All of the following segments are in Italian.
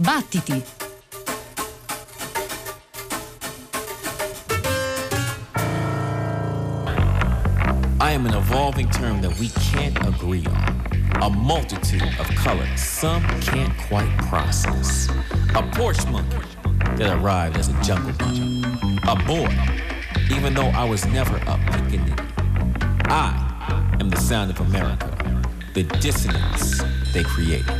Battiti! I am an evolving term that we can't agree on. A multitude of colors some can't quite process. A porch monkey that arrived as a jungle bunny. A boy, even though I was never a pickaninny. I am the sound of America, the dissonance they created.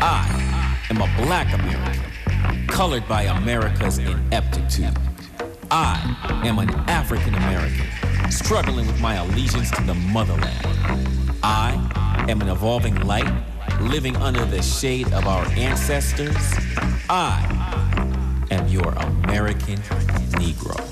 I am a black American, colored by America's ineptitude. I am an African American, struggling with my allegiance to the motherland. I am an evolving light, living under the shade of our ancestors. I am your American Negro.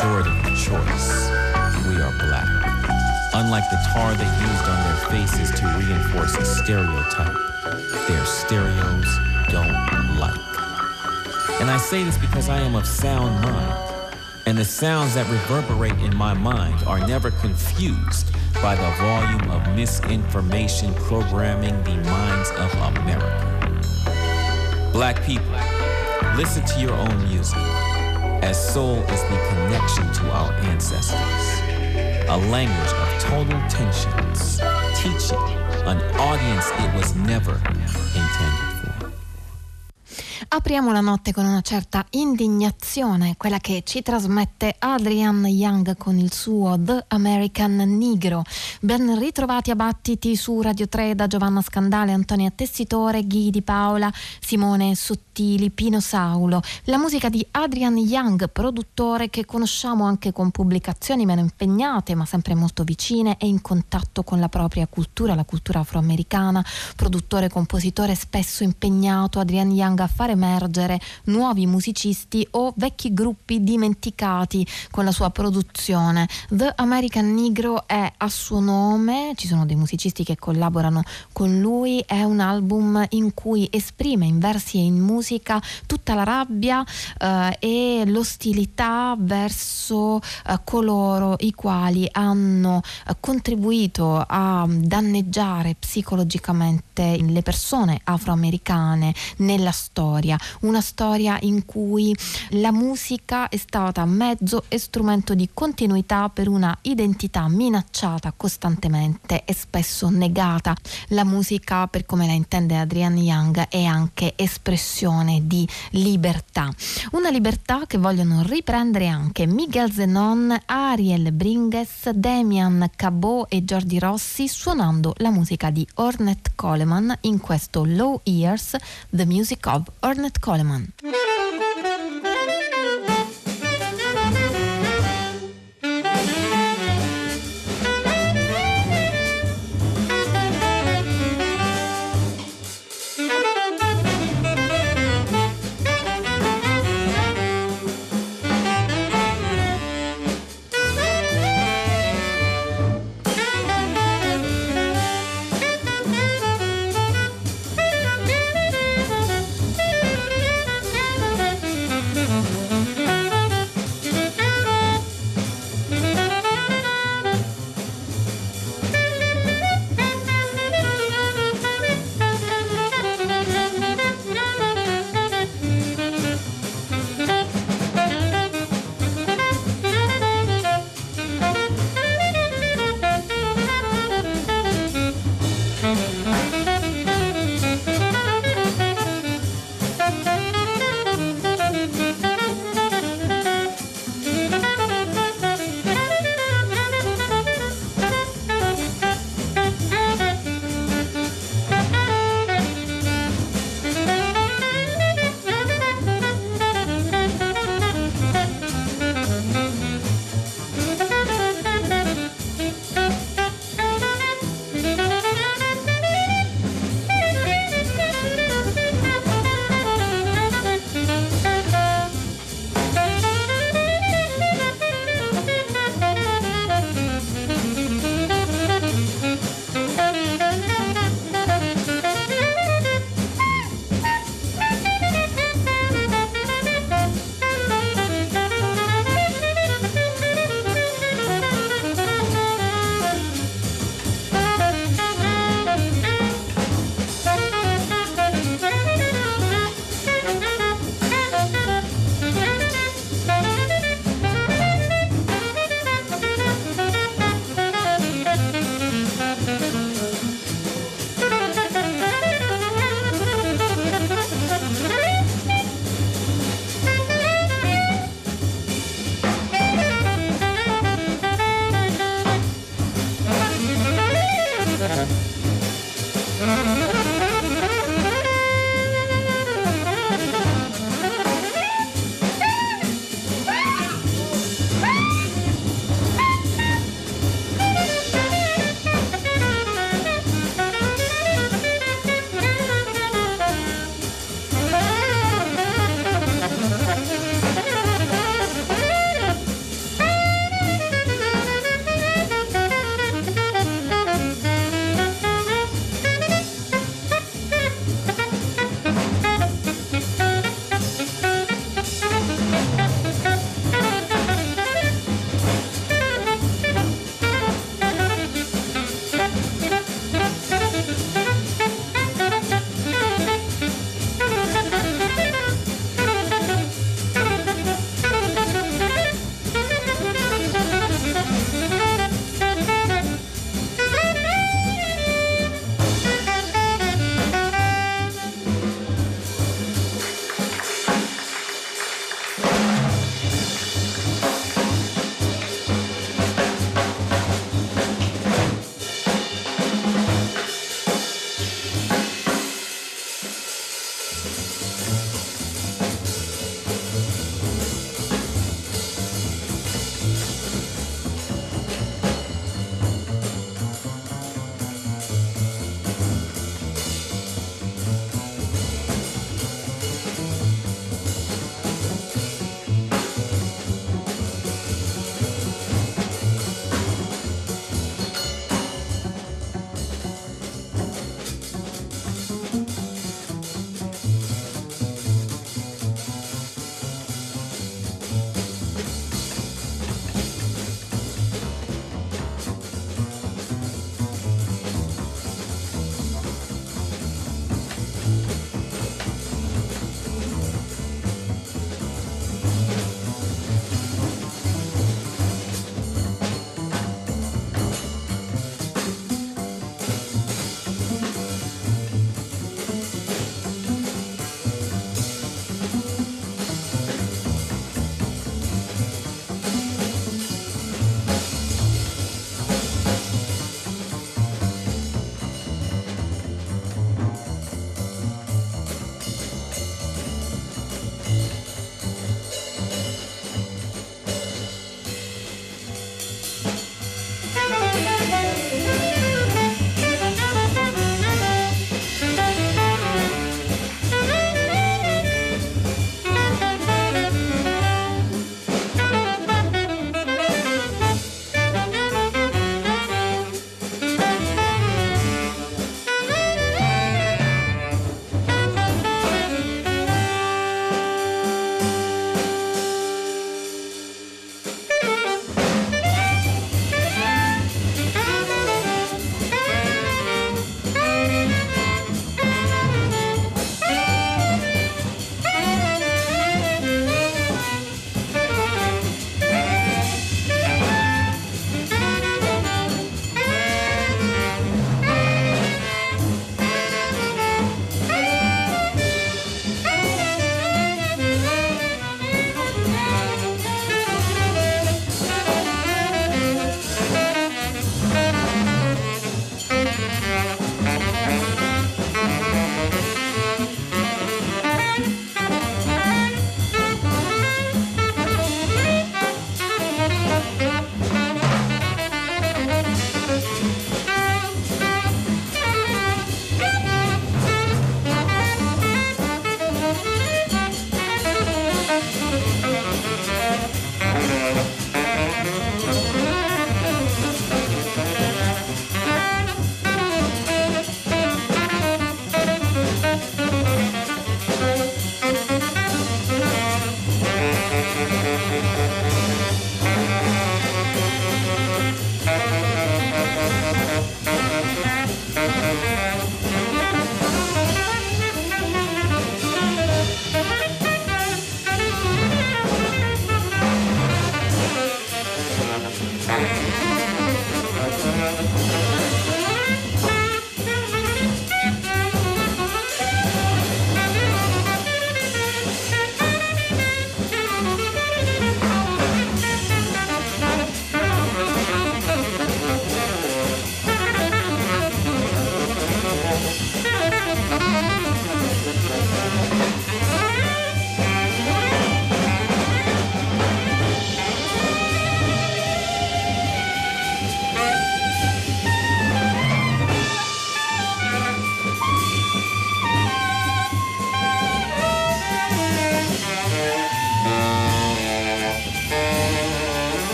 Choice, we are black. Unlike the tar they used on their faces to reinforce a stereotype, their stereos don't like. And I say this because I am of sound mind, and the sounds that reverberate in my mind are never confused by the volume of misinformation programming the minds of America. Black people, listen to your own music as soul is the connection to our ancestors, a language of total tensions, teaching an audience it was never Apriamo la notte con una certa indignazione, quella che ci trasmette Adrian Young con il suo The American Negro. Ben ritrovati a battiti su Radio 3 da Giovanna Scandale, Antonia Tessitore, Ghi Di Paola, Simone Sottili, Pino Saulo. La musica di Adrian Young, produttore che conosciamo anche con pubblicazioni meno impegnate, ma sempre molto vicine e in contatto con la propria cultura, la cultura afroamericana, produttore, compositore spesso impegnato, Adrian Young a fare emergere nuovi musicisti o vecchi gruppi dimenticati con la sua produzione. The American Negro è a suo nome, ci sono dei musicisti che collaborano con lui, è un album in cui esprime in versi e in musica tutta la rabbia eh, e l'ostilità verso eh, coloro i quali hanno eh, contribuito a danneggiare psicologicamente le persone afroamericane nella storia una storia in cui la musica è stata mezzo e strumento di continuità per una identità minacciata costantemente e spesso negata. La musica, per come la intende Adrian Young, è anche espressione di libertà. Una libertà che vogliono riprendere anche Miguel Zenon, Ariel Bringes, Damian Cabot e Jordi Rossi suonando la musica di Ornette Coleman in questo Low Years, The Music of Ornette Ornette Coleman.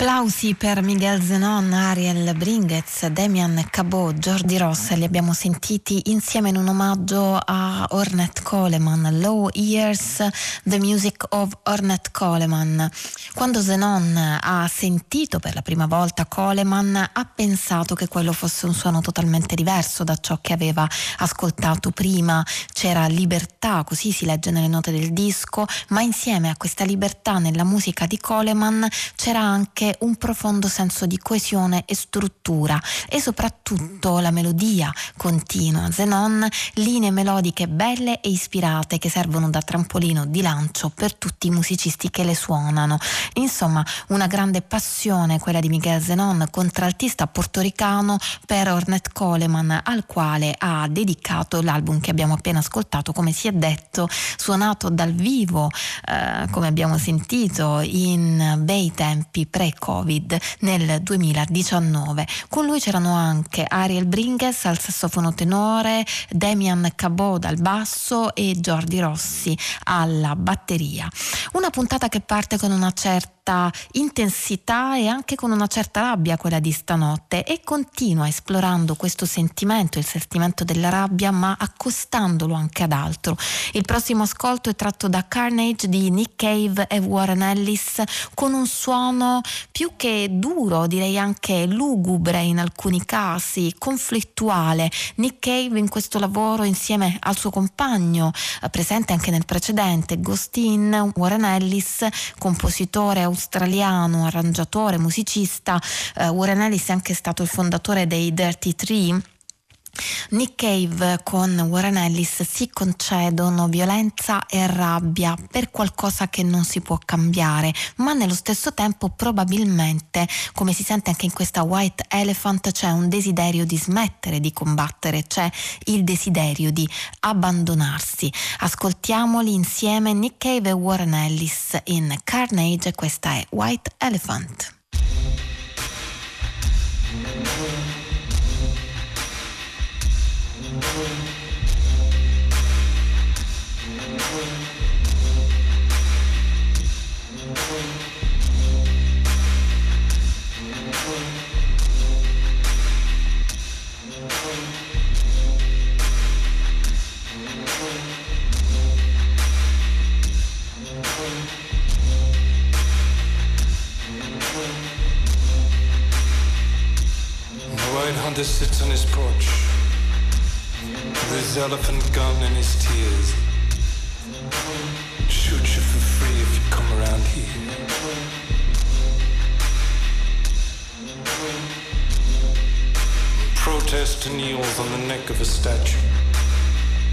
Applausi per Miguel Zenon, Ariel Bringetz, Demian Cabot, Jordi Ross, li abbiamo sentiti insieme in un omaggio a Ornette Coleman, Low Years, The Music of Ornette Coleman. Quando Zenon ha sentito per la prima volta Coleman ha pensato che quello fosse un suono totalmente diverso da ciò che aveva ascoltato prima, c'era libertà, così si legge nelle note del disco, ma insieme a questa libertà nella musica di Coleman c'era anche un profondo senso di coesione e struttura e soprattutto la melodia continua, Zenon, linee melodiche belle e ispirate che servono da trampolino di lancio per tutti i musicisti che le suonano. Insomma, una grande passione quella di Miguel Zenon, contraltista portoricano per Ornette Coleman, al quale ha dedicato l'album che abbiamo appena ascoltato, come si è detto, suonato dal vivo, eh, come abbiamo sentito in bei tempi pre-Covid nel 2019. Con lui c'erano anche Ariel Bringes al sassofono tenore, Damian Cabot al basso e Jordi Rossi alla batteria. Una puntata che parte con una certa certa intensità e anche con una certa rabbia quella di stanotte e continua esplorando questo sentimento, il sentimento della rabbia, ma accostandolo anche ad altro. Il prossimo ascolto è tratto da Carnage di Nick Cave e Warren Ellis con un suono più che duro, direi anche lugubre in alcuni casi, conflittuale. Nick Cave in questo lavoro insieme al suo compagno, eh, presente anche nel precedente, Ghostin, Warren Ellis, compositore australiano, arrangiatore, musicista. Uh, Warren Ellis è anche stato il fondatore dei Dirty Tree Nick Cave con Warren Ellis si concedono violenza e rabbia per qualcosa che non si può cambiare, ma nello stesso tempo probabilmente, come si sente anche in questa White Elephant, c'è un desiderio di smettere di combattere, c'è il desiderio di abbandonarsi. Ascoltiamoli insieme Nick Cave e Warren Ellis in Carnage, questa è White Elephant. Hunter sits on his porch with his elephant gun and his tears. Shoot you for free if you come around here. Protester kneels on the neck of a statue.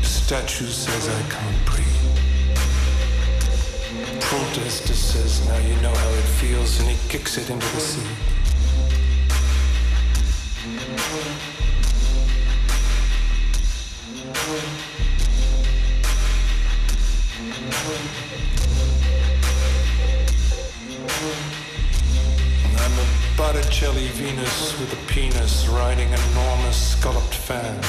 The statue says, I can't breathe. Protester says, now you know how it feels, and he kicks it into the sea. I'm a botticelli Venus with a penis riding an enormous scalloped fan.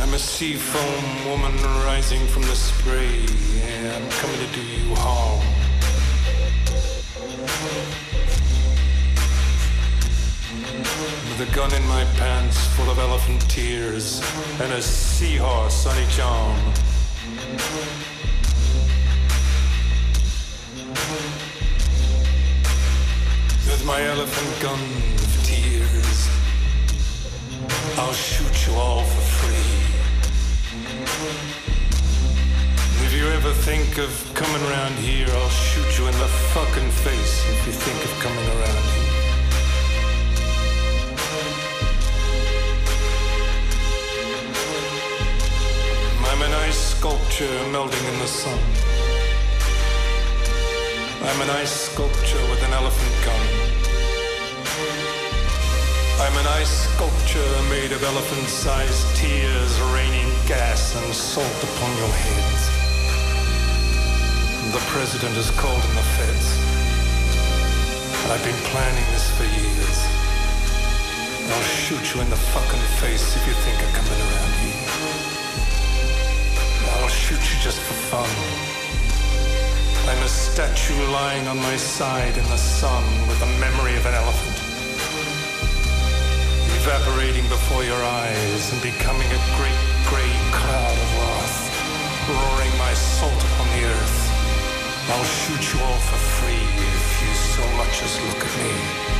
I'm a sea foam woman rising from the spray. Yeah, I'm coming to do you harm. With a gun in my pants full of elephant tears and a seahorse on each arm. With my elephant gun of tears, I'll shoot you all for free. If you ever think of coming around here, I'll shoot you in the fucking face if you think of coming around here. Sculpture melting in the sun. I'm an ice sculpture with an elephant gun. I'm an ice sculpture made of elephant-sized tears raining gas and salt upon your heads. The president has called in the feds. I've been planning this for years. I'll shoot you in the fucking face if you think of coming around shoot you just for fun. I'm a statue lying on my side in the sun with the memory of an elephant. Evaporating before your eyes and becoming a great grey cloud of wrath, roaring my salt upon the earth. I'll shoot you all for free if you so much as look at me.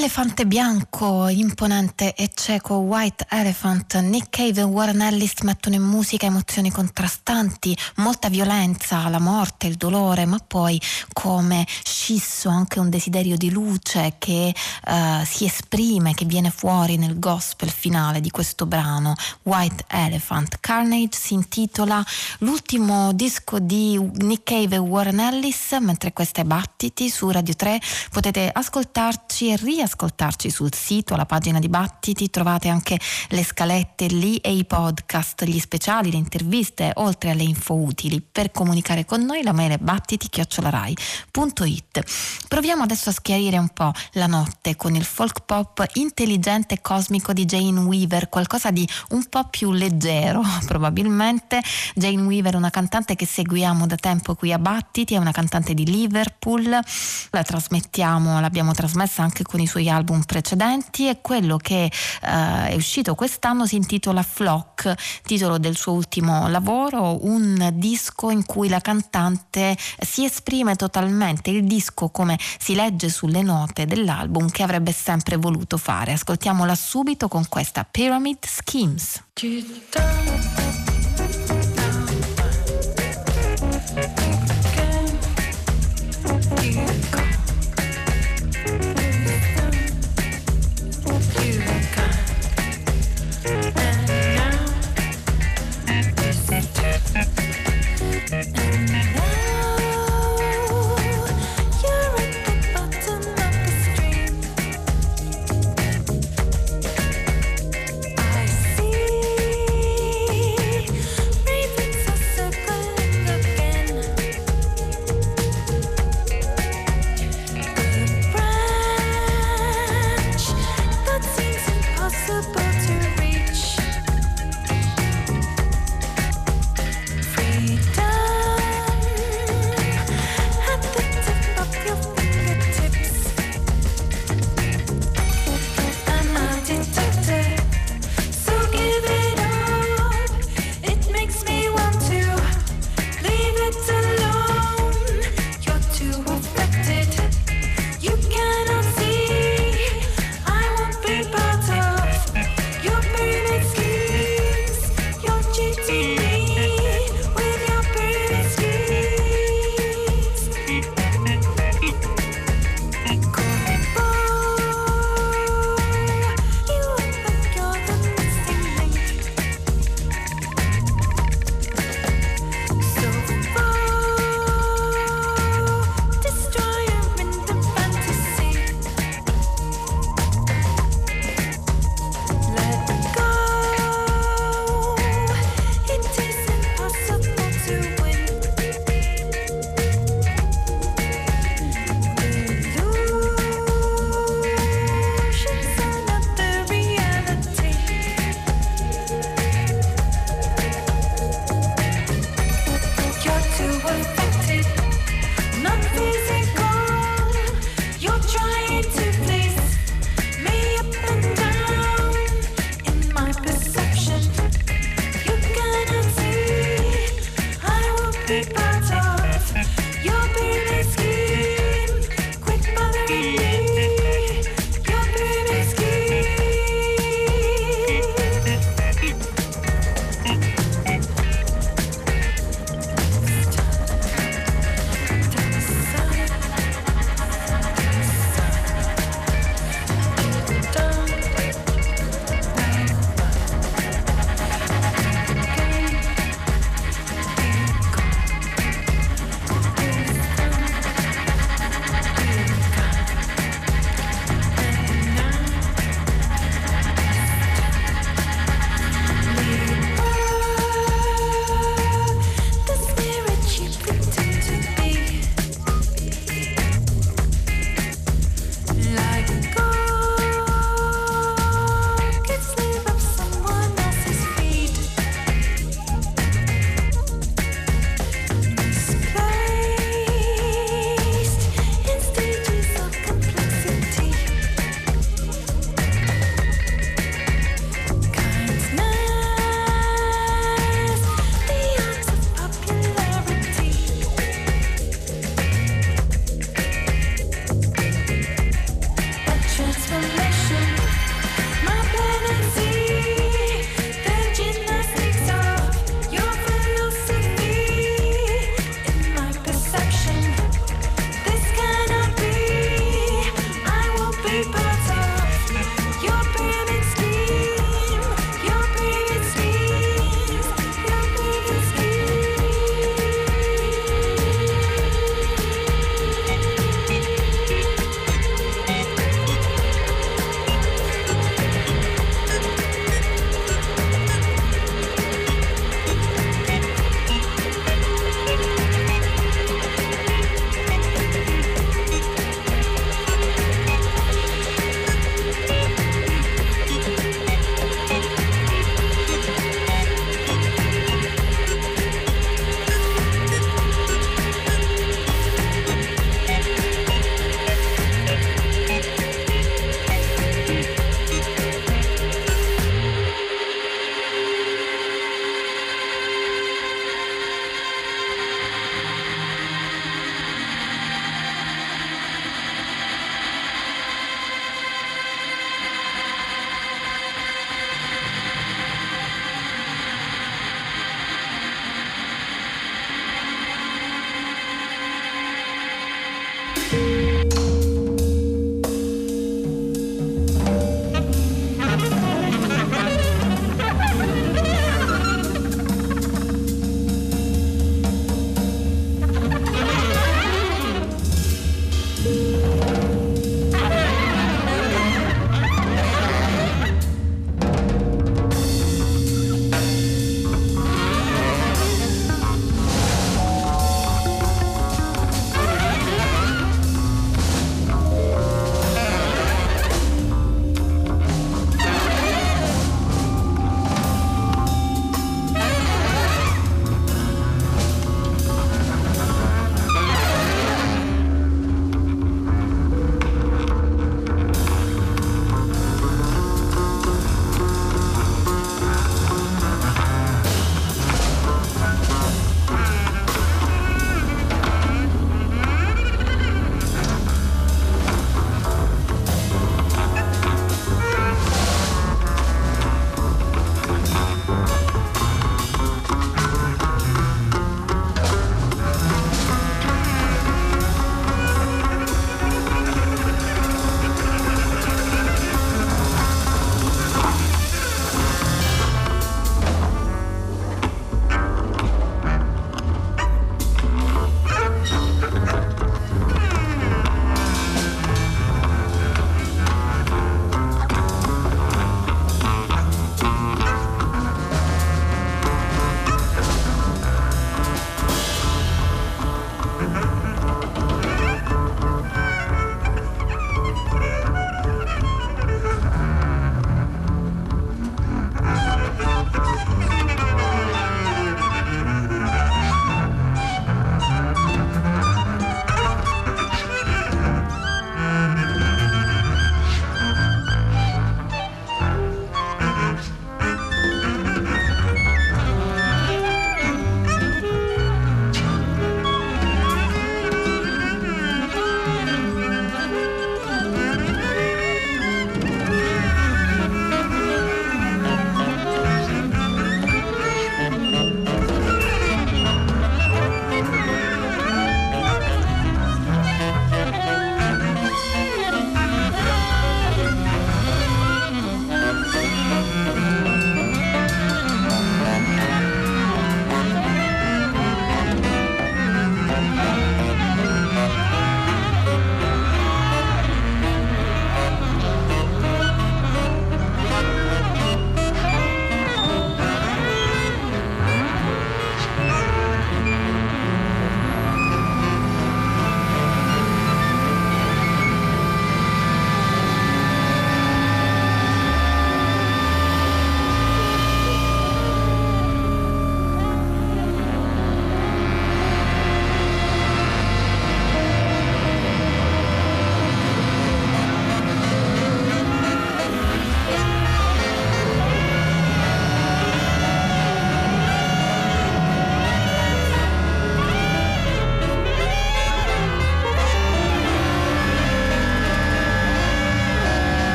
L'elefante bianco, imponente e cieco White Elephant, Nick Cave e Warren Ellis mettono in musica emozioni contrastanti, molta violenza, la morte, il dolore, ma poi come scisso anche un desiderio di luce che uh, si esprime, che viene fuori nel gospel finale di questo brano, White Elephant. Carnage si intitola l'ultimo disco di Nick Cave e Warren Ellis, mentre questo è Battiti su Radio 3 potete ascoltarci e riascoltarci ascoltarci sul sito, alla pagina di Battiti, trovate anche le scalette lì e i podcast, gli speciali, le interviste, oltre alle info utili. Per comunicare con noi la mail è battiti-rai.it. Proviamo adesso a schiarire un po' la notte con il folk pop intelligente e cosmico di Jane Weaver, qualcosa di un po' più leggero probabilmente. Jane Weaver è una cantante che seguiamo da tempo qui a Battiti, è una cantante di Liverpool, la trasmettiamo, l'abbiamo trasmessa anche con i suoi album precedenti e quello che eh, è uscito quest'anno si intitola Flock, titolo del suo ultimo lavoro, un disco in cui la cantante si esprime totalmente, il disco come si legge sulle note dell'album che avrebbe sempre voluto fare. Ascoltiamola subito con questa Pyramid Schemes.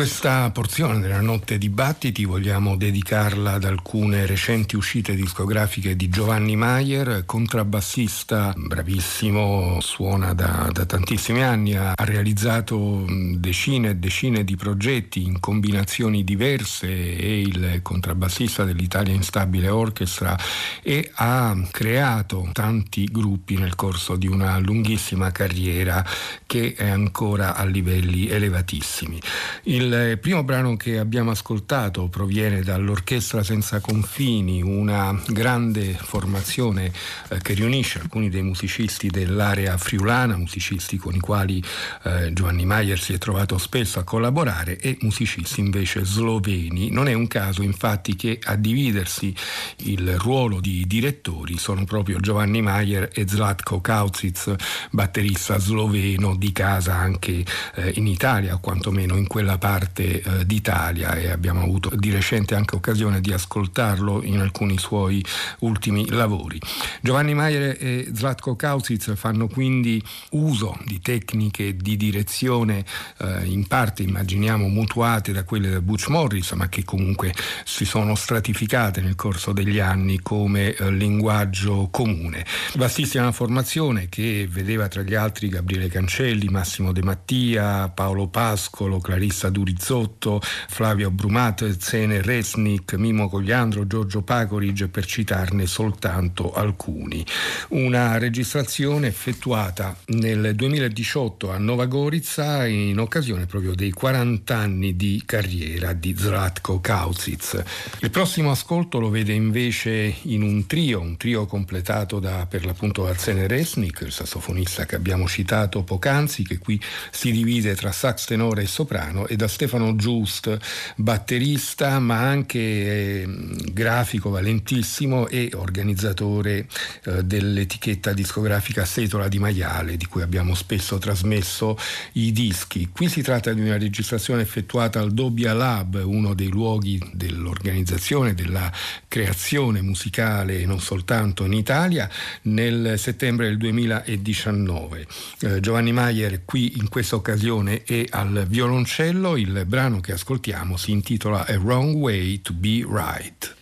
Questa porzione della notte dibattiti vogliamo dedicarla ad alcune recenti uscite discografiche di Giovanni Maier, contrabbassista bravissimo, suona da, da tantissimi anni, ha, ha realizzato decine e decine di progetti in combinazioni diverse, è il contrabbassista dell'Italia Instabile Orchestra e ha creato tanti gruppi nel corso di una lunghissima carriera che è ancora a livelli elevatissimi. Il primo brano che abbiamo ascoltato proviene dall'Orchestra Senza Confini, una grande formazione eh, che riunisce alcuni dei musicisti dell'area friulana, musicisti con i quali eh, Giovanni Maier si è trovato spesso a collaborare e musicisti invece sloveni. Non è un caso infatti che a dividersi il ruolo di direttori sono proprio Giovanni Maier e Zlatko Kauzic, batterista sloveno di casa anche eh, in Italia, o quantomeno in quella parte eh, d'Italia e abbiamo avuto di recente anche occasione di ascoltarlo in alcuni suoi ultimi lavori. Giovanni Maier e Zlatko Kauzic fanno quindi uso di tecniche di direzione eh, in parte immaginiamo mutuate da quelle del Butch Morris ma che comunque si sono stratificate nel corso degli anni come eh, linguaggio comune. Vastissima formazione che vedeva tra gli altri Gabriele Cancelli, Massimo De Mattia, Paolo Pascolo, Clarissa Durizotto, Flavio Brumato, Zene Resnick, Mimo Cogliandro, Giorgio Pacoric per citarne soltanto alcuni. Una registrazione effettuata nel 2018 a Nova Gorizza in occasione proprio dei 40 anni di carriera di Zlatko Kauzic. Il prossimo ascolto lo vede invece in un trio, un trio completato da per l'appunto Arsene Resnick, il sassofonista che abbiamo citato poc'anzi, che qui si divide tra sax tenore e soprano, e da Stefano Giust, batterista ma anche eh, grafico valentissimo e organizzatore eh, dell'etichetta discografica Setola di Maiale, di cui abbiamo spesso trasmesso i dischi. Qui si tratta di una registrazione effettuata al Dobbia Lab, uno dei luoghi dell'organizzazione, della creazione musicale non soltanto in Italia, nel settembre del 2019. Eh, Giovanni Maier qui in questa occasione è al violoncello, il brano che ascoltiamo si intitola A Wrong Way to Be Right.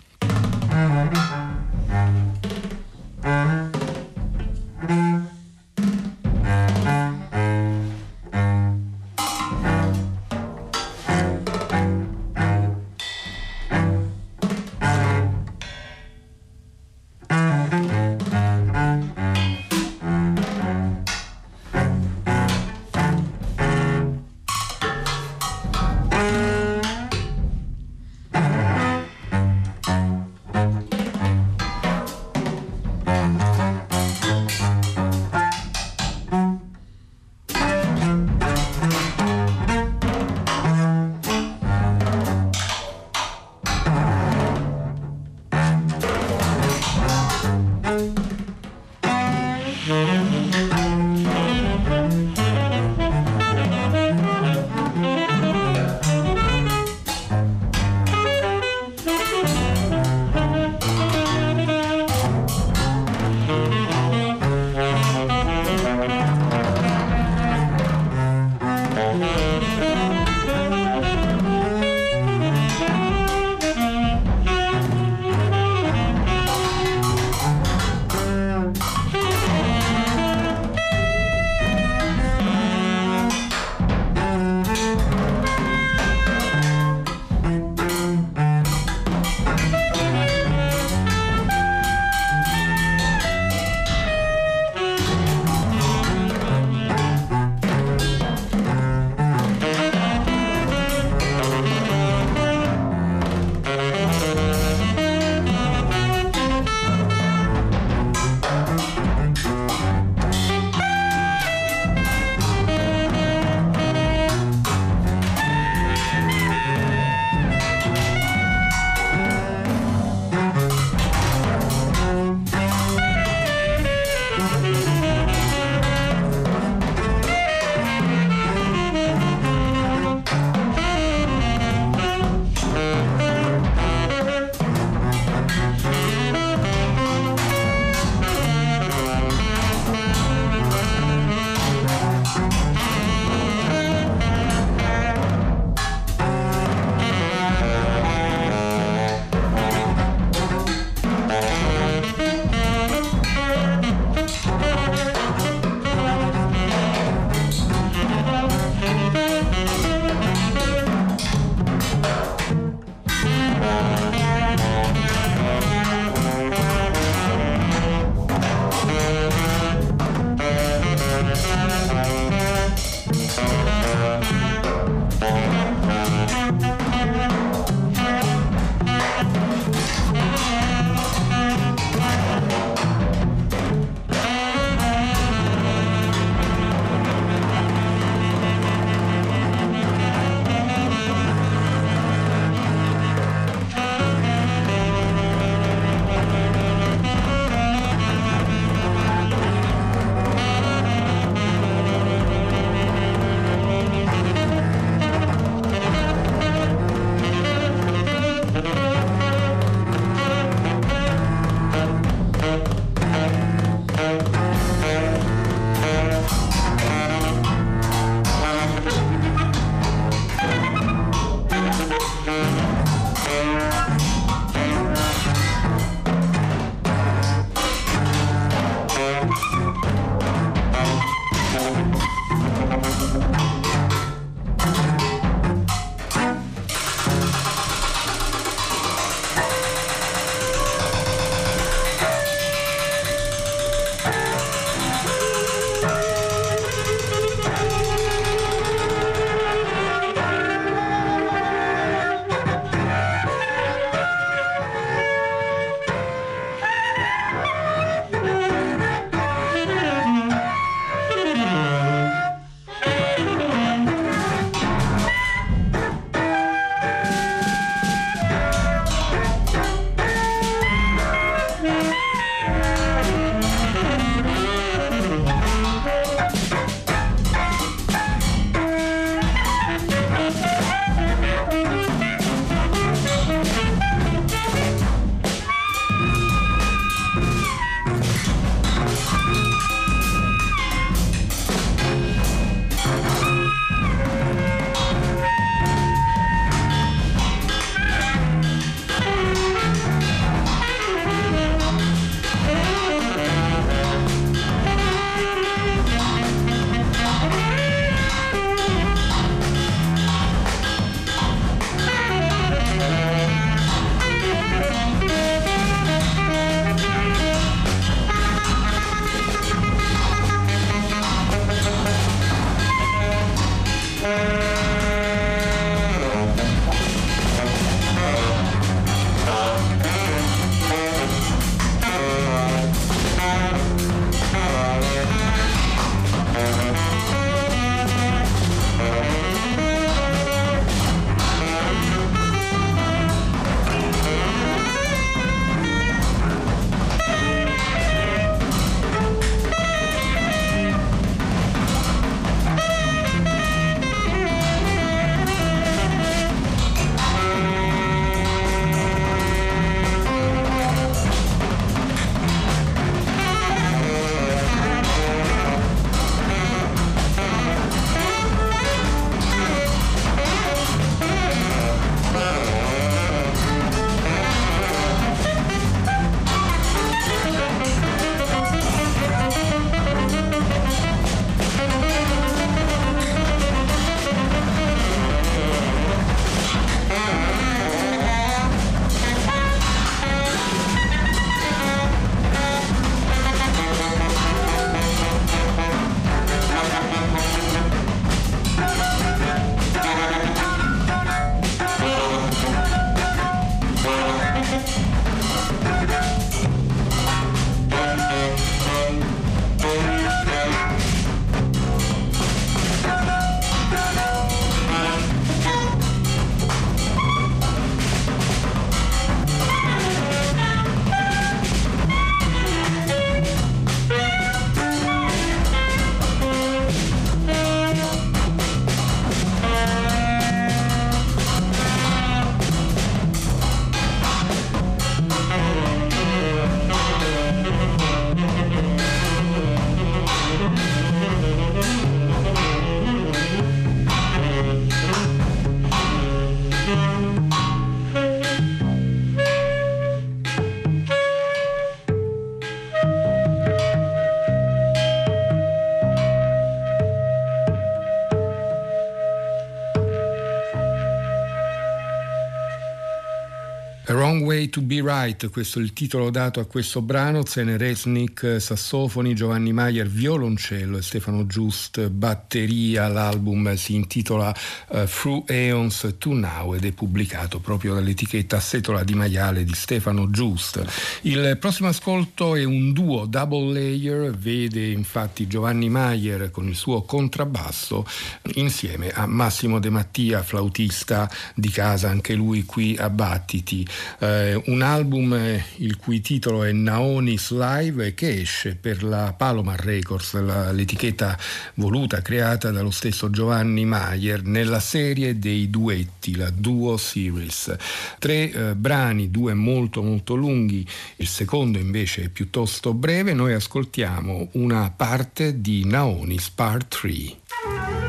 To Be Right, questo è il titolo dato a questo brano, Zene Resnick sassofoni, Giovanni Maier violoncello e Stefano Giust batteria. L'album si intitola uh, Through Aeons to Now ed è pubblicato proprio dall'etichetta Setola di Maiale di Stefano Giust. Il prossimo ascolto è un duo double layer, vede infatti Giovanni Maier con il suo contrabbasso insieme a Massimo De Mattia, flautista di casa, anche lui qui a Battiti eh, un album eh, il cui titolo è Naonis Live che esce per la Palomar Records, la, l'etichetta voluta, creata dallo stesso Giovanni Maier nella serie dei duetti, la Duo Series. Tre eh, brani, due molto molto lunghi, il secondo invece è piuttosto breve, noi ascoltiamo una parte di Naonis Part 3.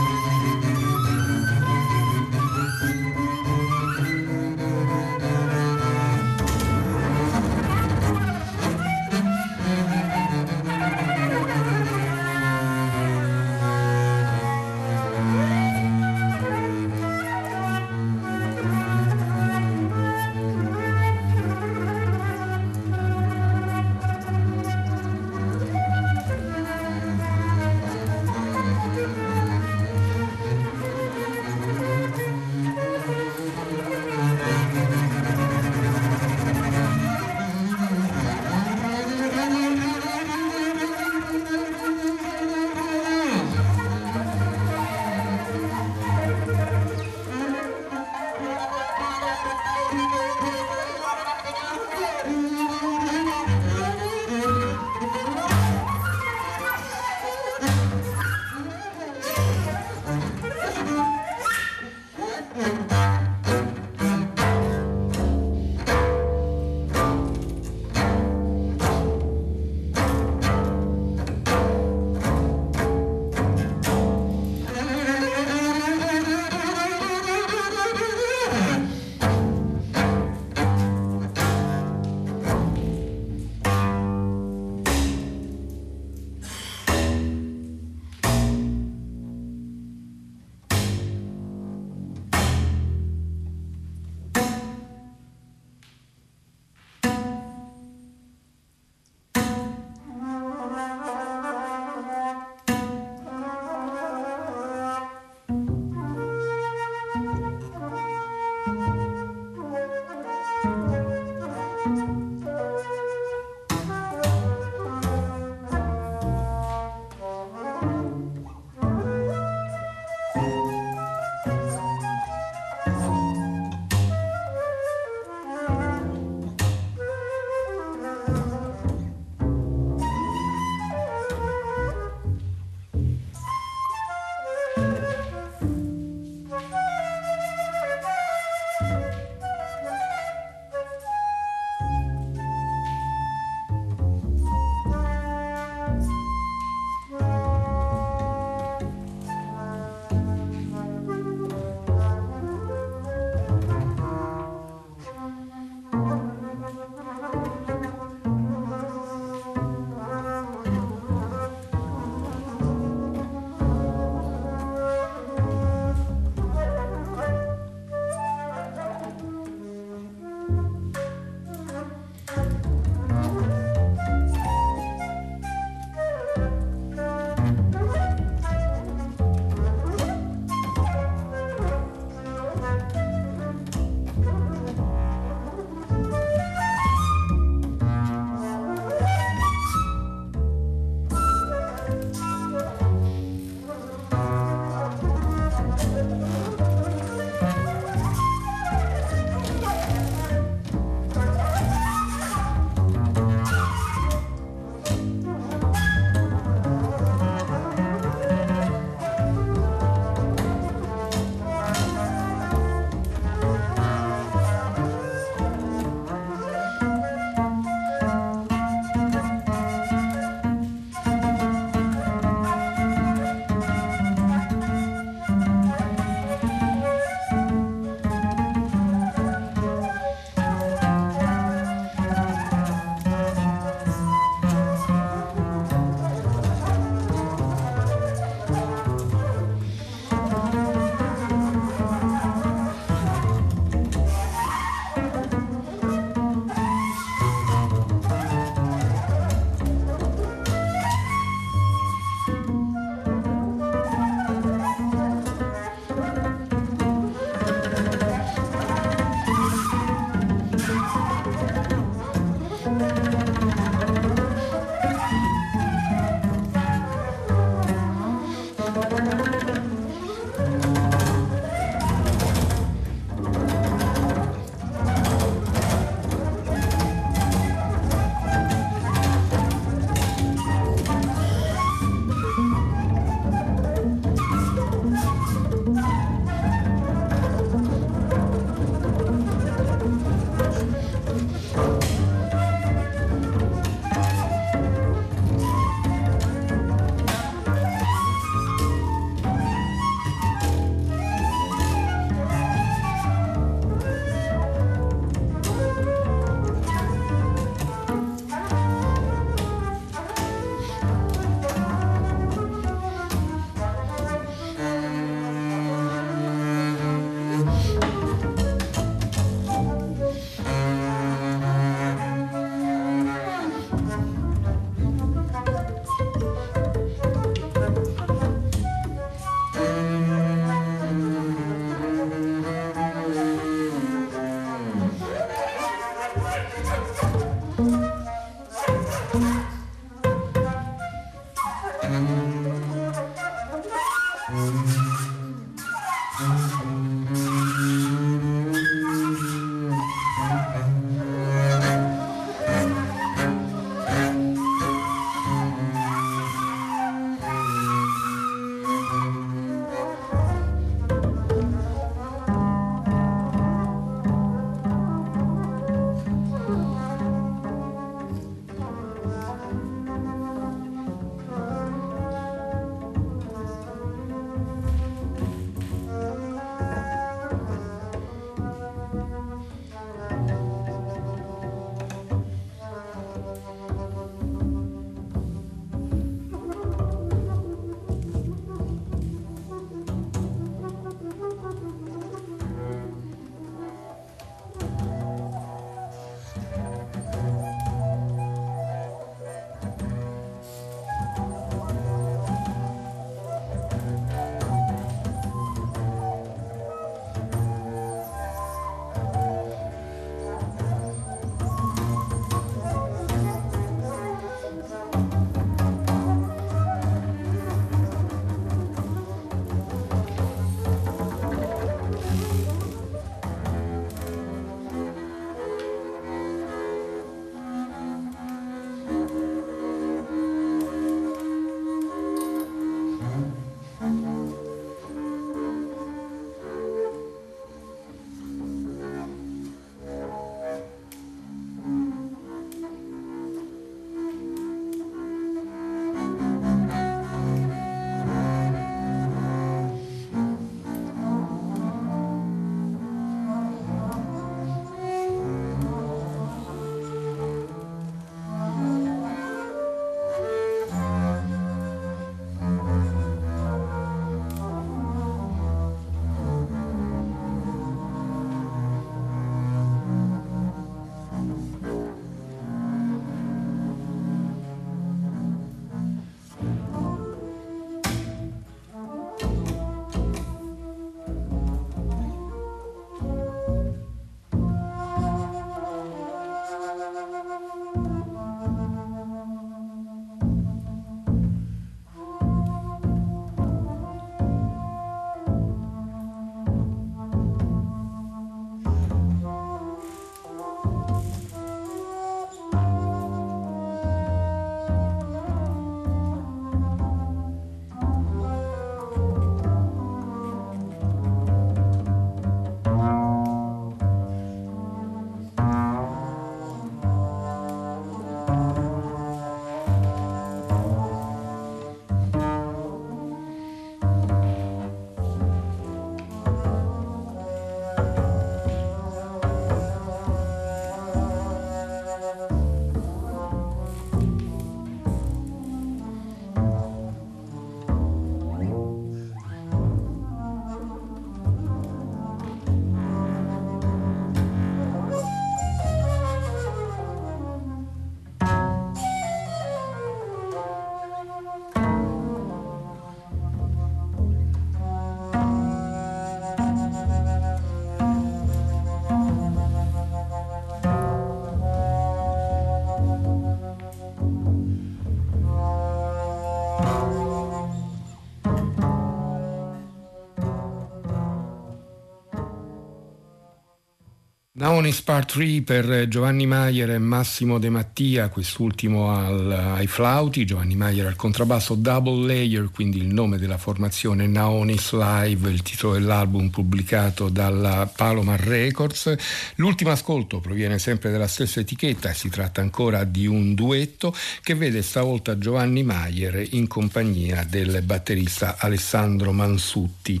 Naonis Part 3 per Giovanni Maier e Massimo De Mattia, quest'ultimo al, ai flauti, Giovanni Maier al contrabbasso Double Layer, quindi il nome della formazione Naonis Live, il titolo dell'album pubblicato dalla Palomar Records. L'ultimo ascolto proviene sempre dalla stessa etichetta e si tratta ancora di un duetto che vede stavolta Giovanni Maier in compagnia del batterista Alessandro Mansutti.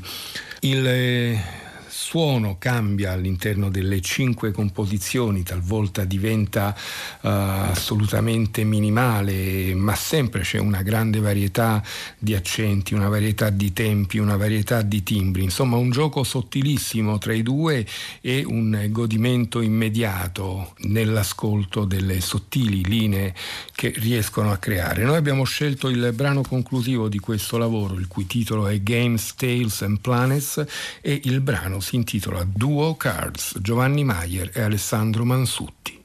Il suono cambia all'interno delle cinque composizioni, talvolta diventa uh, assolutamente minimale, ma sempre c'è una grande varietà di accenti, una varietà di tempi, una varietà di timbri, insomma un gioco sottilissimo tra i due e un godimento immediato nell'ascolto delle sottili linee che riescono a creare. Noi abbiamo scelto il brano conclusivo di questo lavoro, il cui titolo è Games, Tales and Planets e il brano si intitola Duo Cards, Giovanni Maier e Alessandro Mansutti.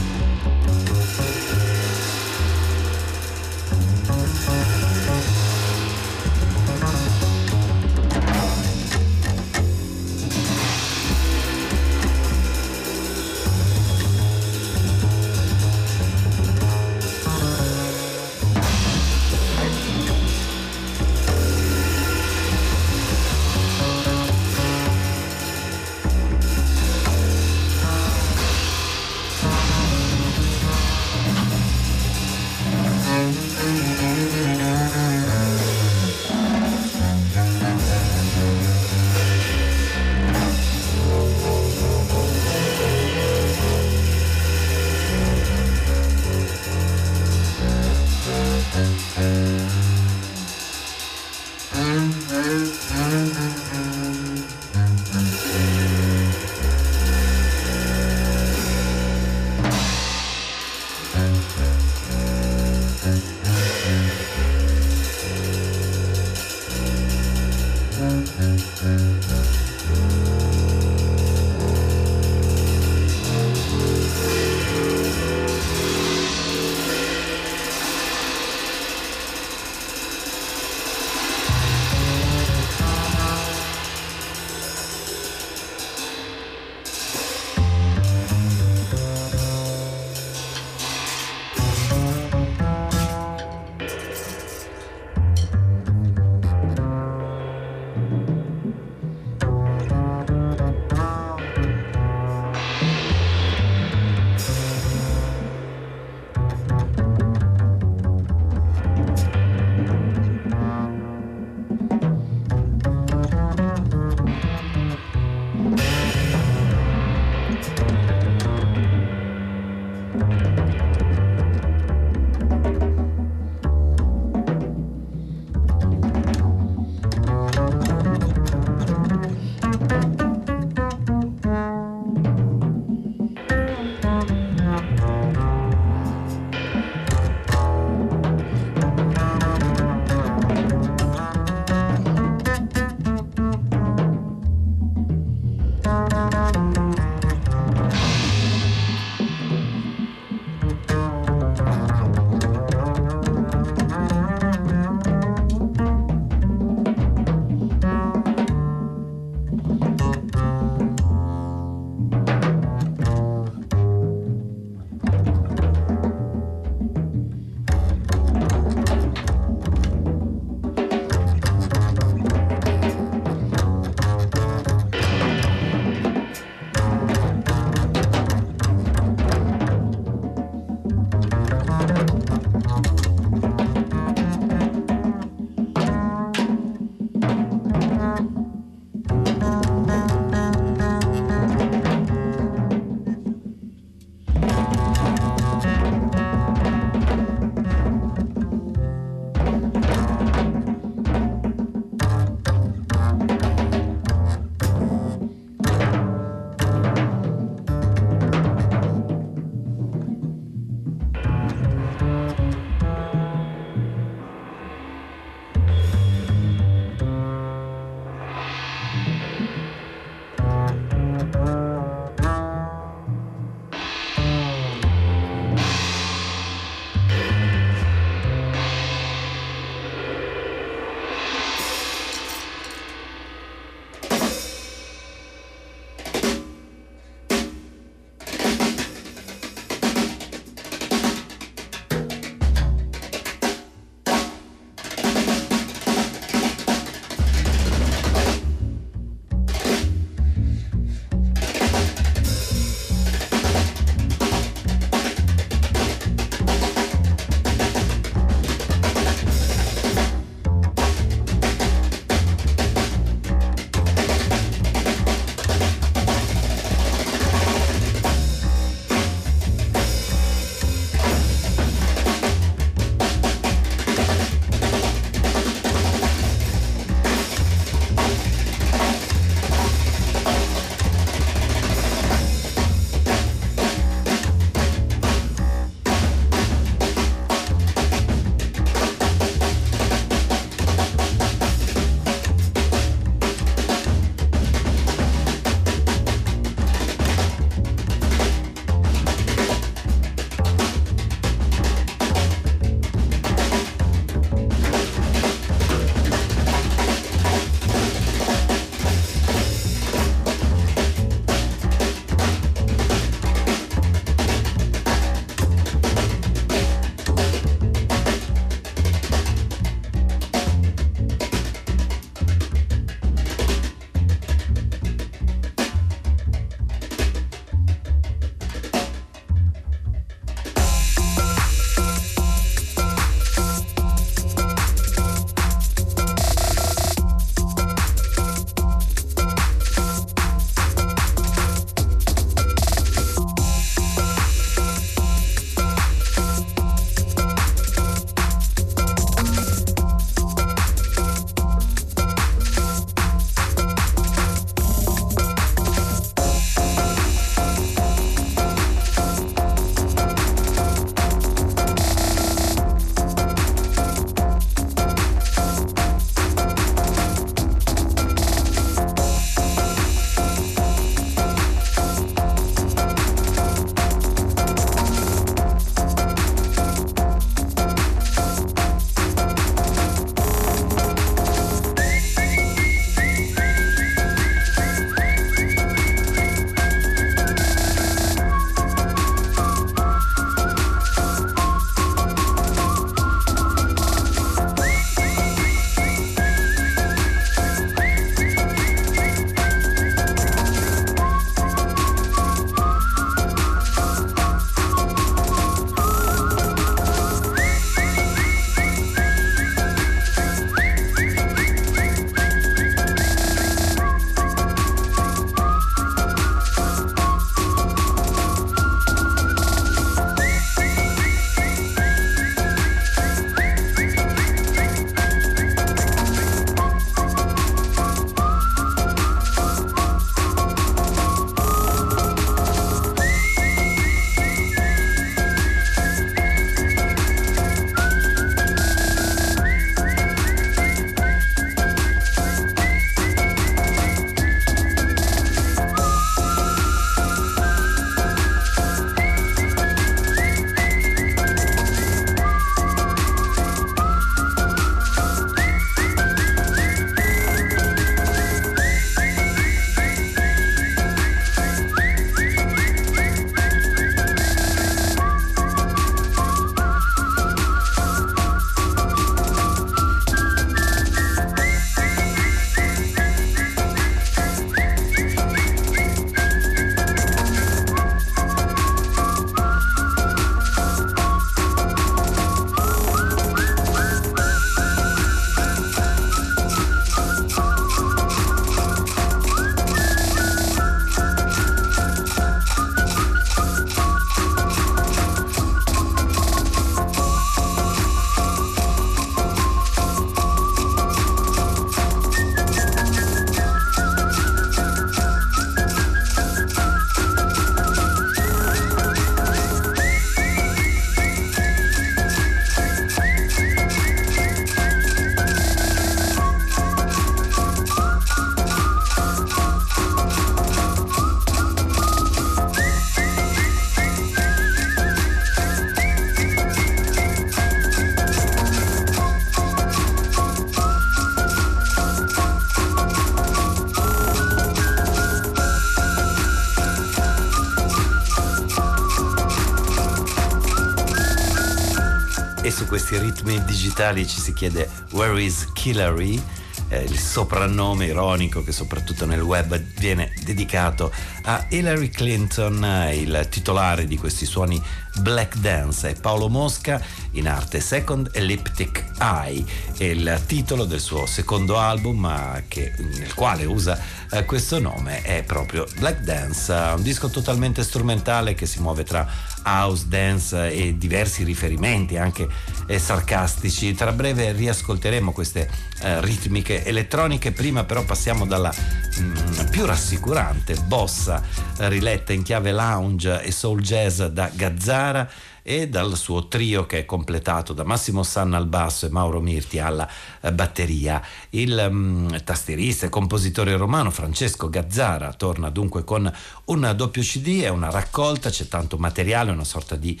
Questi ritmi digitali ci si chiede Where is Killary? eh, il soprannome ironico che soprattutto nel web viene dedicato a Hillary Clinton, eh, il titolare di questi suoni Black Dance è Paolo Mosca in arte Second Elliptic Eye è il titolo del suo secondo album che, nel quale usa eh, questo nome è proprio Black Dance un disco totalmente strumentale che si muove tra house, dance e diversi riferimenti anche eh, sarcastici. Tra breve riascolteremo queste eh, ritmiche elettroniche. Prima però passiamo dalla mh, mm, più rassicurante bossa eh, riletta in chiave lounge e soul jazz da Gazzara e dal suo trio che è completato da Massimo Sanna al basso e Mauro Mirti alla eh, batteria. Il um, tastierista e compositore romano Francesco Gazzara torna dunque con un doppio CD, è una raccolta, c'è tanto materiale, una sorta di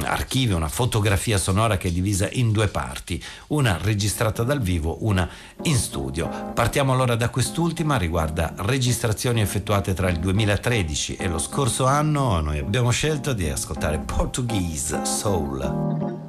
archivio, una fotografia sonora che è divisa in due parti, una registrata dal vivo, una in studio. Partiamo allora da quest'ultima, riguarda registrazioni effettuate tra il 2013 e lo scorso anno. Noi abbiamo scelto di ascoltare Portuguese Soul.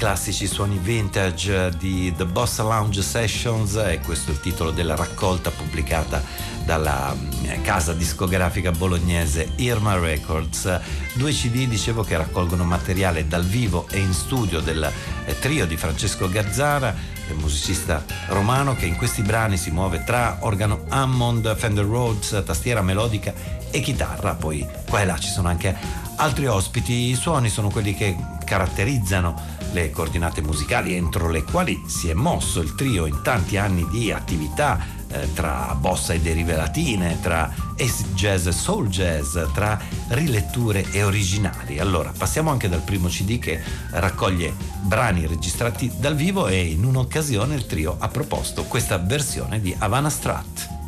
Classici suoni vintage di The Bossa Lounge Sessions e questo è il titolo della raccolta pubblicata dalla mm, casa discografica bolognese Irma Records. Due CD dicevo che raccolgono materiale dal vivo e in studio del eh, trio di Francesco Gazzara, musicista romano che in questi brani si muove tra organo Hammond, Fender Rhodes, tastiera melodica e chitarra. Poi qua e là ci sono anche altri ospiti. I suoni sono quelli che caratterizzano le coordinate musicali entro le quali si è mosso il trio in tanti anni di attività eh, tra bossa e derive latine, tra acid jazz e soul jazz, tra riletture e originali. Allora, passiamo anche dal primo CD che raccoglie brani registrati dal vivo e in un'occasione il trio ha proposto questa versione di Havana Strat.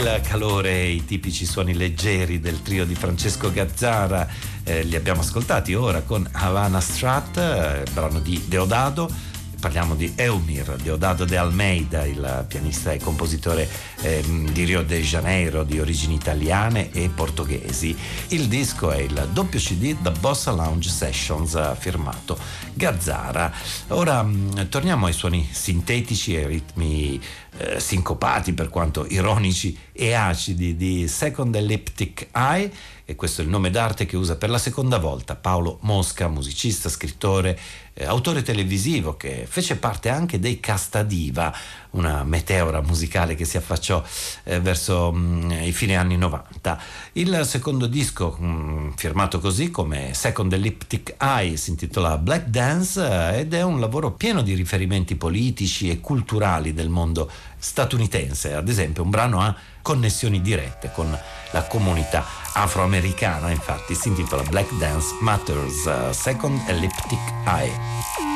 Il calore e i tipici suoni leggeri del trio di Francesco Gazzara eh, li abbiamo ascoltati ora con Havana Strat, eh, brano di Deodato parliamo di Eumir Deodato de Almeida, il pianista e compositore eh, di Rio de Janeiro di origini italiane e portoghesi. Il disco è il doppio CD da Bossa Lounge Sessions firmato Gazzara. Ora mm, torniamo ai suoni sintetici e ritmi eh, sincopati per quanto ironici e acidi di Second Elliptic Eye e questo è il nome d'arte che usa per la seconda volta Paolo Mosca, musicista, scrittore, eh, autore televisivo che fece parte anche dei Casta Diva, una meteora musicale che si affacciò eh, verso mh, mm, i fine anni 90. Il secondo disco, mh, mm, firmato così come Second Elliptic Eye, si intitola Black Dance eh, ed è un lavoro pieno di riferimenti politici e culturali del mondo statunitense. Ad esempio, un brano ha connessioni dirette con la comunità afroamericana, infatti si intitola Black Dance Matters, uh, Second Elliptic Eye.